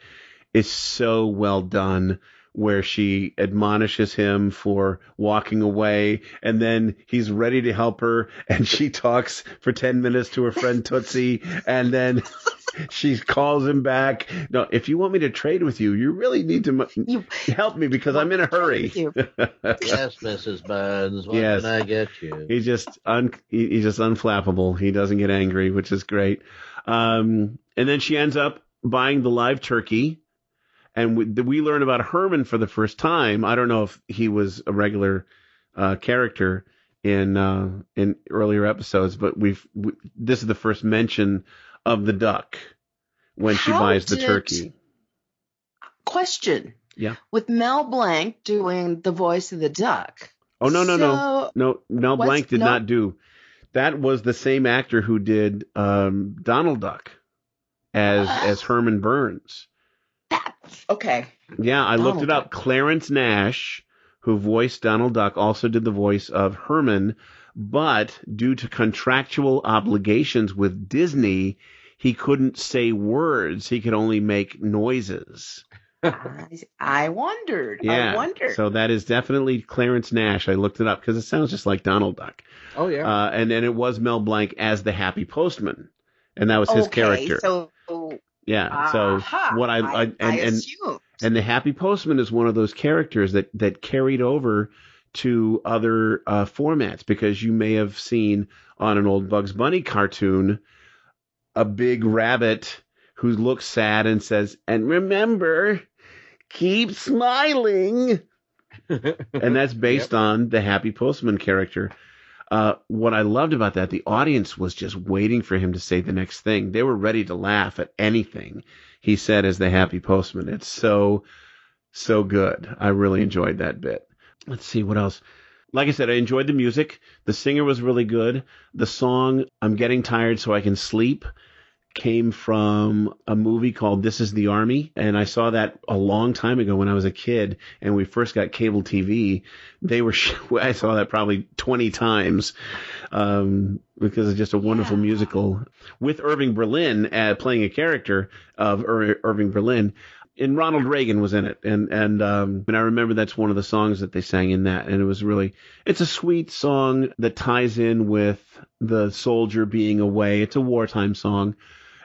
is so well done where she admonishes him for walking away and then he's ready to help her and she talks for 10 minutes to her friend Tootsie and then she calls him back. No, if you want me to trade with you, you really need to you, help me because I'm in a hurry. yes, Mrs. Burns. What Yes. can I get you? He's just un, he- he's just unflappable. He doesn't get angry, which is great. Um, and then she ends up buying the live turkey, and we, we learn about Herman for the first time. I don't know if he was a regular uh, character in uh, in earlier episodes, but we've we, this is the first mention of the duck when she How buys the did- turkey. Question. Yeah. With Mel Blanc doing the voice of the duck. Oh no no no So- no no Mel Blanc did no? not do. That was the same actor who did um, Donald Duck as as Herman Burns. Okay. Yeah, I looked it up. Clarence Nash, who voiced Donald Duck, also did the voice of Herman, but due to contractual obligations with Disney, he couldn't say words. He could only make noises. I, I wondered. Yeah. I wondered. So that is definitely Clarence Nash. I looked it up because it sounds just like Donald Duck. Oh yeah. Uh, and then it was Mel Blanc as the Happy Postman, and that was his okay, character. So yeah. So Aha, what I, I, I- and I and and the Happy Postman is one of those characters that that carried over to other uh, formats because you may have seen on an old Bugs Bunny cartoon a big rabbit who looks sad and says, "And remember, keep smiling." and that's based on the Happy Postman character. Uh, what I loved about that, the audience was just waiting for him to say the next thing. They were ready to laugh at anything he said as the Happy Postman. It's so, so good. I really enjoyed that bit. Let's see what else. Like I said, I enjoyed the music. The singer was really good. The song, I'm Getting Tired So I Can Sleep, came from a movie called This Is the Army. And I saw that a long time ago when I was a kid and we first got cable TV. They were, I saw that probably 20 times, um, because it's just a wonderful musical with Irving Berlin uh, playing a character of Ir- Irving Berlin. And Ronald Reagan was in it, and and um, and I remember that's one of the songs that they sang in that, and it was really it's a sweet song that ties in with the soldier being away. It's a wartime song,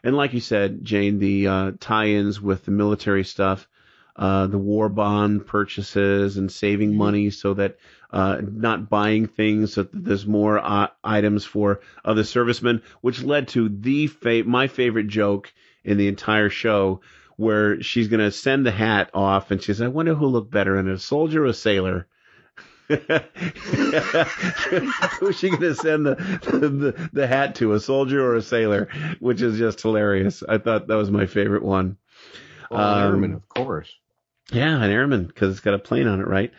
and like you said, Jane, the uh, tie-ins with the military stuff, uh, the war bond purchases, and saving money so that uh, not buying things so that there's more uh, items for other servicemen, which led to the fa- my favorite joke in the entire show, where she's gonna send the hat off, and she says, "I wonder who looked better in it, a soldier or a sailor." Who's she going to send the, the the hat to, a soldier or a sailor? Which is just hilarious. I thought that was my favorite one. Well, an Um, airman, of course. Yeah, an airman because it's got a plane on it, right?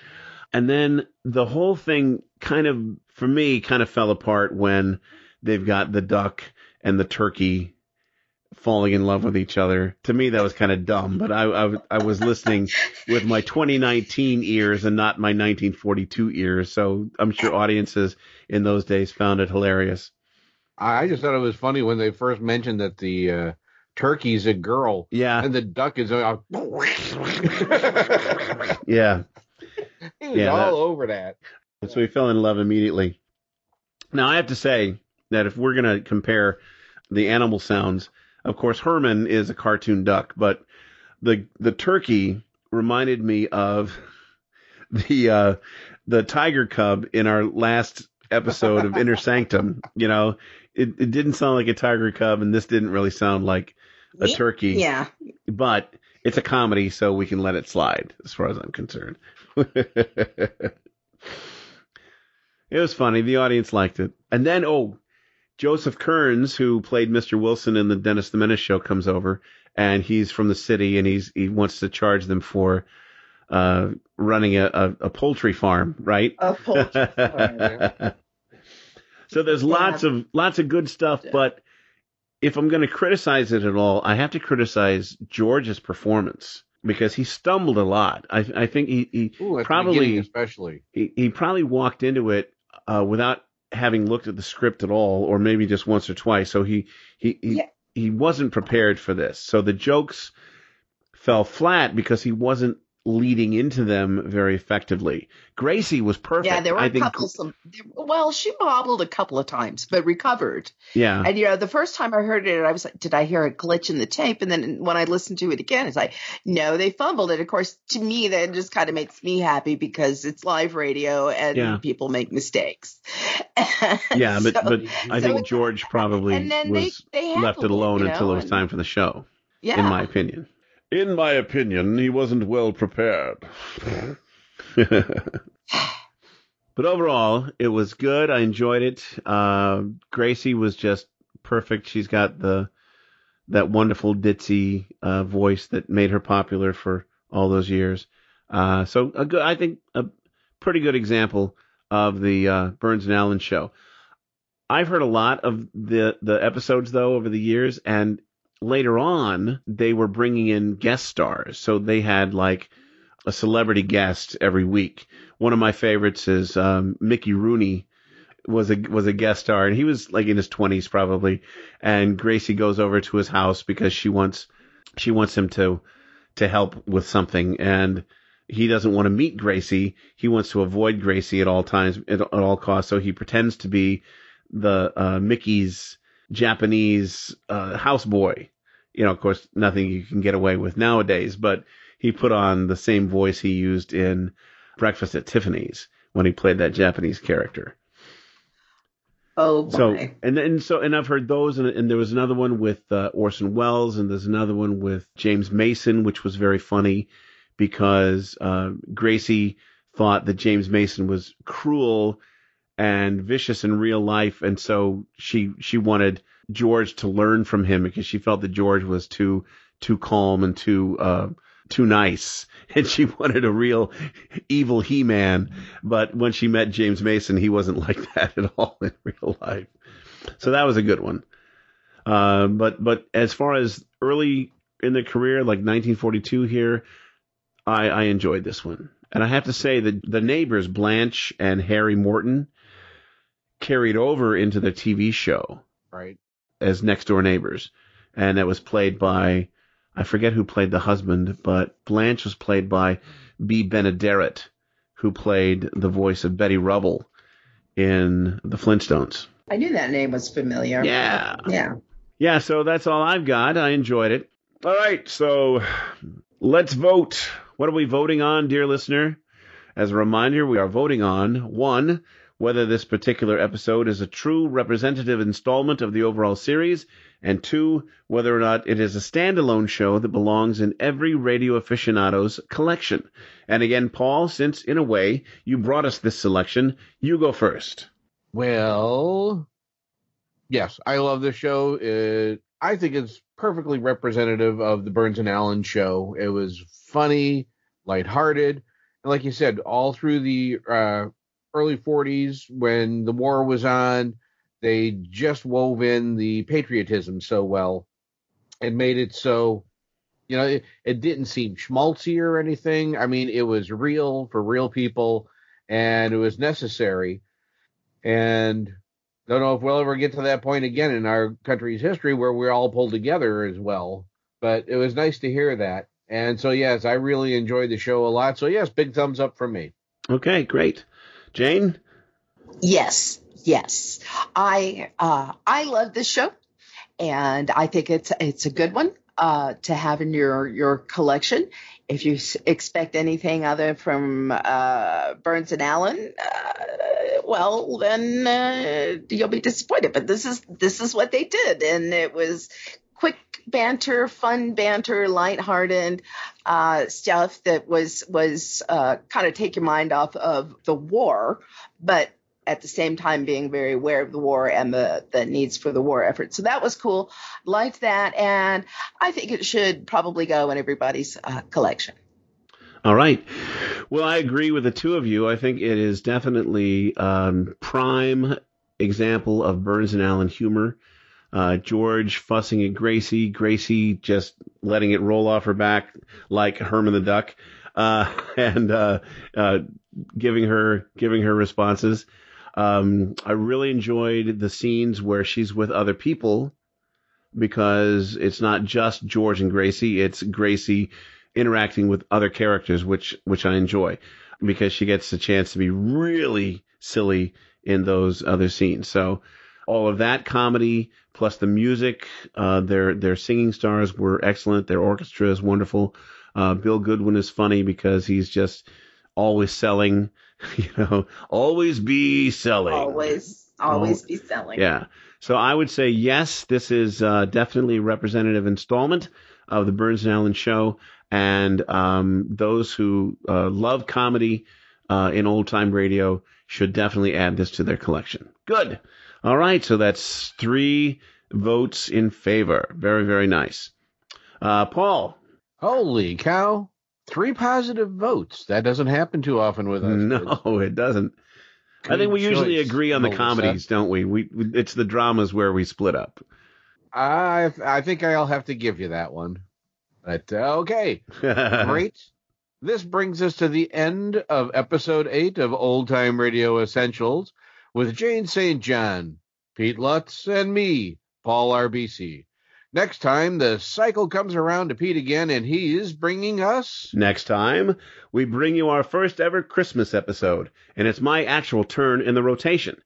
And then the whole thing kind of, for me, kind of fell apart when they've got the duck and the turkey falling in love with each other. To me, that was kind of dumb, but I, I, I was listening with my 2019 ears and not my 1942 ears. So I'm sure audiences in those days found it hilarious. I just thought it was funny when they first mentioned that the uh, turkey's a girl. Yeah. And the duck is a. Yeah. he was Yeah, all that- over that. So we fell in love immediately. Now I have to say that if we're going to compare the animal sounds, of course Herman is a cartoon duck, but the the turkey reminded me of the uh, the tiger cub in our last episode of Inner Sanctum. You know, it, it didn't sound like a tiger cub, and this didn't really sound like a turkey. yeah. but it's a comedy, so we can let it slide, as far as I'm concerned. It was funny. The audience liked it. And then, oh, Joseph Kearns, who played Mr. Wilson in the Dennis the Menace show, comes over, and he's from the city, and he's he wants to charge them for uh, running a, a, a poultry farm, right? A poultry farm. so there's lots of lots of good stuff, but if I'm going to criticize it at all, I have to criticize George's performance because he stumbled a lot. I, I think he, he Ooh, probably especially. he, he probably walked into it uh, without having looked at the script at all, or maybe just once or twice. So he he he, he wasn't prepared for this. So the jokes fell flat because he wasn't leading into them very effectively. Gracie was perfect. Yeah, there were I a think. couple. Some, well, she bobbled a couple of times, but recovered. Yeah. And you know, the first time I heard it, I was like, "Did I hear a glitch in the tape?" And then when I listened to it again, it's like, "No, they fumbled it." Of course, to me, that just kind of makes me happy because it's live radio and Yeah. people make mistakes. yeah, but So- but I so think George probably and then they- was they left it alone you until it was time for the show. Yeah. In my opinion. In my opinion, he wasn't well prepared. but overall, it was good. I enjoyed it. Uh, Gracie was just perfect. She's got the that wonderful ditzy uh, voice that made her popular for all those years. Uh, so a good, I think a pretty good example of the uh, Burns and Allen show. I've heard a lot of the the episodes though over the years, and later on they were bringing in guest stars. So they had like a celebrity guest every week. One of my favorites is um, Mickey Rooney was a was a guest star, and he was like in his twenties probably. And Gracie goes over to his house because she wants she wants him to to help with something, and he doesn't want to meet Gracie. He wants to avoid Gracie at all times, at, at all costs. So he pretends to be the uh, Mickey's Japanese uh, houseboy. You know, of course, nothing you can get away with nowadays, but he put on the same voice he used in Breakfast at Tiffany's when he played that Japanese character. Oh, So and and so and I've heard those and, and there was another one with uh, Orson Welles and there's another one with James Mason which was very funny because uh, Gracie thought that James Mason was cruel and vicious in real life. And so she she wanted George to learn from him because she felt that George was too too calm and too uh, too nice. And she wanted a real evil he-man. But when she met james mason he wasn't like that at all in real life. So that was a good one. Uh, but but as far as early in the career like 1942 here i i enjoyed this one. And i have to say that the neighbors blanche and harry morton carried over into the tv show Right. as next door neighbors, and it was played by I forget who played the husband, but Blanche was played by Bea Benaderet, who played the voice of Betty Rubble in the Flintstones. I knew that name was familiar. Yeah. Yeah. Yeah, so that's all I've got. I enjoyed it. All right, so let's vote. What are we voting on, dear listener? As a reminder, we are voting on one, whether this particular episode is a true representative installment of the overall series, and two, whether or not it is a standalone show that belongs in every radio aficionado's collection. And again, Paul, since in a way you brought us this selection, you go first. Well, yes, I love this show. It, I think it's perfectly representative of the Burns and Allen show. It was funny, lighthearted, and like you said, all through the uh, early 40s when the war was on, they just wove in the patriotism so well. and made it so, you know, it, it didn't seem schmaltzy or anything. I mean, it was real for real people, and it was necessary. And don't know if we'll ever get to that point again in our country's history where we're all pulled together as well. But it was nice to hear that. And so, yes, I really enjoyed the show a lot. So, yes, big thumbs up from me. Okay, great. Jane? Yes, yes. I uh, I love this show, and I think it's it's a good one uh, to have in your your collection. If you s- expect anything other from uh, Burns and Allen, uh, well, then uh, you'll be disappointed. But this is this is what they did, and it was quick banter, fun banter, lighthearted uh, stuff that was was uh, kind of take your mind off of the war, but at the same time being very aware of the war and the, the needs for the war effort. So that was cool. Liked that. And I think it should probably go in everybody's uh, collection. All right. Well, I agree with the two of you. I think it is definitely um, prime example of Burns and Allen humor. Uh, George fussing at Gracie, Gracie just letting it roll off her back like Herman the Duck, uh, and uh, uh, giving her giving her responses. Um, I really enjoyed the scenes where she's with other people because it's not just George and Gracie; it's Gracie interacting with other characters, which which I enjoy because she gets the chance to be really silly in those other scenes. So all of that comedy plus the music, uh, their their singing stars were excellent. Their orchestra is wonderful. Uh, Bill Goodwin is funny because he's just always selling. You know, always be selling. Always, always be selling. Yeah. So I would say yes, this is uh, definitely a representative installment of the Burns and Allen show, and um, those who uh, love comedy uh, in old time radio should definitely add this to their collection. Good. All right. So that's three votes in favor. Very very nice. Uh, Paul. Holy cow! Three positive votes. That doesn't happen too often with us. No, it doesn't. I think we usually agree on the comedies, don't we? We we- it's the dramas where we split up. I I think I'll have to give you that one. But uh, okay, great. This brings us to the end of episode eight of Old Time Radio Essentials with Jane St. John, Pete Lutz, and me, Paul Arbisi. Next time, the cycle comes around to Pete again, and he is bringing us. Next time, we bring you our first ever Christmas episode, and it's my actual turn in the rotation.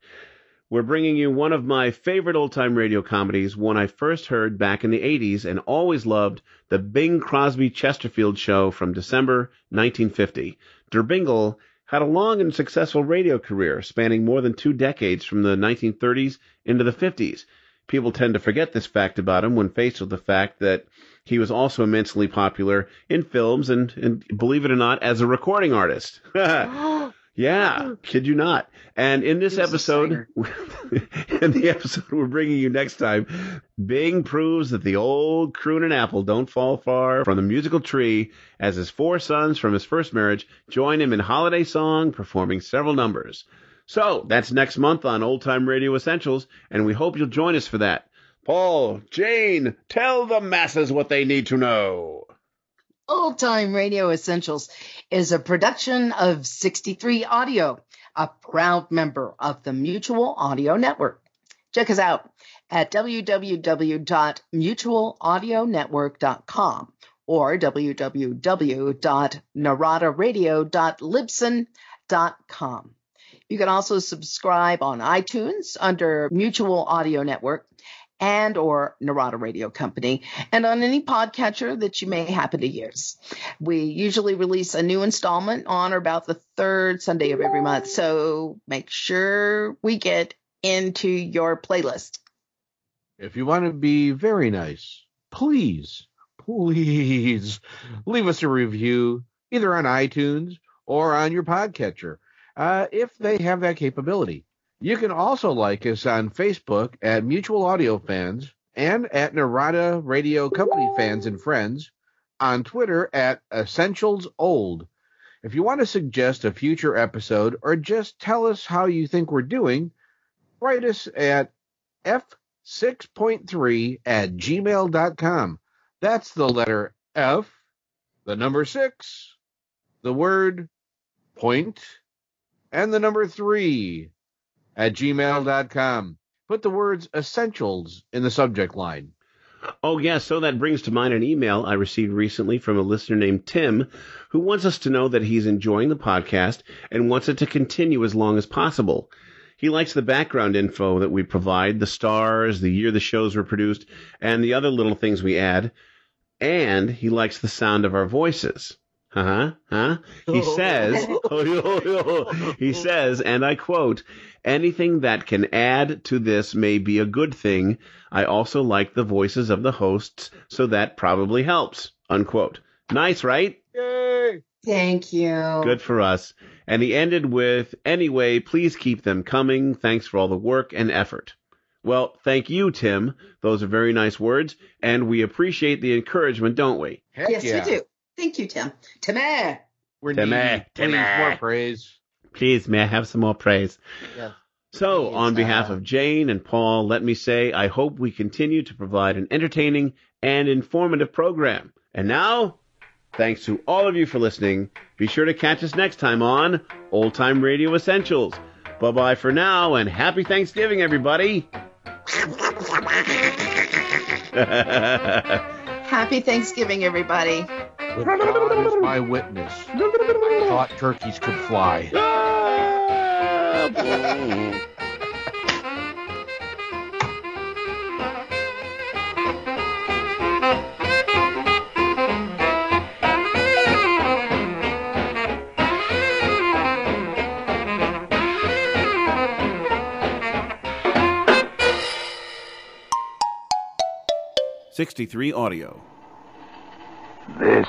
We're bringing you one of my favorite old time radio comedies, one I first heard back in the 80s and always loved, the Bing Crosby Chesterfield show from December 1950. Der Bingle had a long and successful radio career spanning more than two decades from the 1930s into the 50s. People tend to forget this fact about him when faced with the fact that he was also immensely popular in films and, and believe it or not, as a recording artist. Oh. Yeah, kid you not. And in this episode, in the episode we're bringing you next time, Bing proves that the old croonin' apple don't fall far from the musical tree as his four sons from his first marriage join him in holiday song, performing several numbers. So that's next month on Old Time Radio Essentials, and we hope you'll join us for that. Paul, Jane, tell the masses what they need to know. Old Time Radio Essentials is a production of 63 Audio, a proud member of the Mutual Audio Network. Check us out at www.mutualaudionetwork.com or www.naradaradio.libsyn.com. You can also subscribe on iTunes under Mutual Audio Network and or Narada Radio Company and on any podcatcher that you may happen to use. We usually release a new installment on or about the third Sunday of every month, so make sure we get into your playlist. If you want to be very nice, please, please leave us a review either on iTunes or on your podcatcher uh, if they have that capability. You can also like us on Facebook at Mutual Audio Fans and at Narada Radio Company Fans and Friends, on Twitter at Essentials Old. If you want to suggest a future episode or just tell us how you think we're doing, write us at f6.3 at gmail.com. That's the letter F, the number six, the word point, and the number three at gmail.com. Put the words essentials in the subject line. Oh, yes. So that brings to mind an email I received recently from a listener named Tim who wants us to know that he's enjoying the podcast and wants it to continue as long as possible. He likes the background info that we provide, the stars, the year the shows were produced, and the other little things we add. And he likes the sound of our voices. Huh? Huh? He says, oh, he says, and I quote, anything that can add to this may be a good thing. I also like the voices of the hosts, so that probably helps. Unquote. Nice, right? Yay! Thank you. Good for us. And he ended with, anyway, please keep them coming. Thanks for all the work and effort. Well, thank you, Tim. Those are very nice words, and we appreciate the encouragement, don't we? Heck yes, yeah. we do. Thank you, Tim. Timmy. We're Timmy, needy. Timmy. Please, more praise. Please, may I have some more praise? Yeah. So, Please, on behalf uh, of Jane and Paul, let me say I hope we continue to provide an entertaining and informative program. And now, thanks to all of you for listening. Be sure to catch us next time on Old Time Radio Essentials. Bye bye for now, and happy Thanksgiving, everybody. Happy Thanksgiving, everybody. With God as my witness, I thought turkeys could fly. Sixty-three Audio. This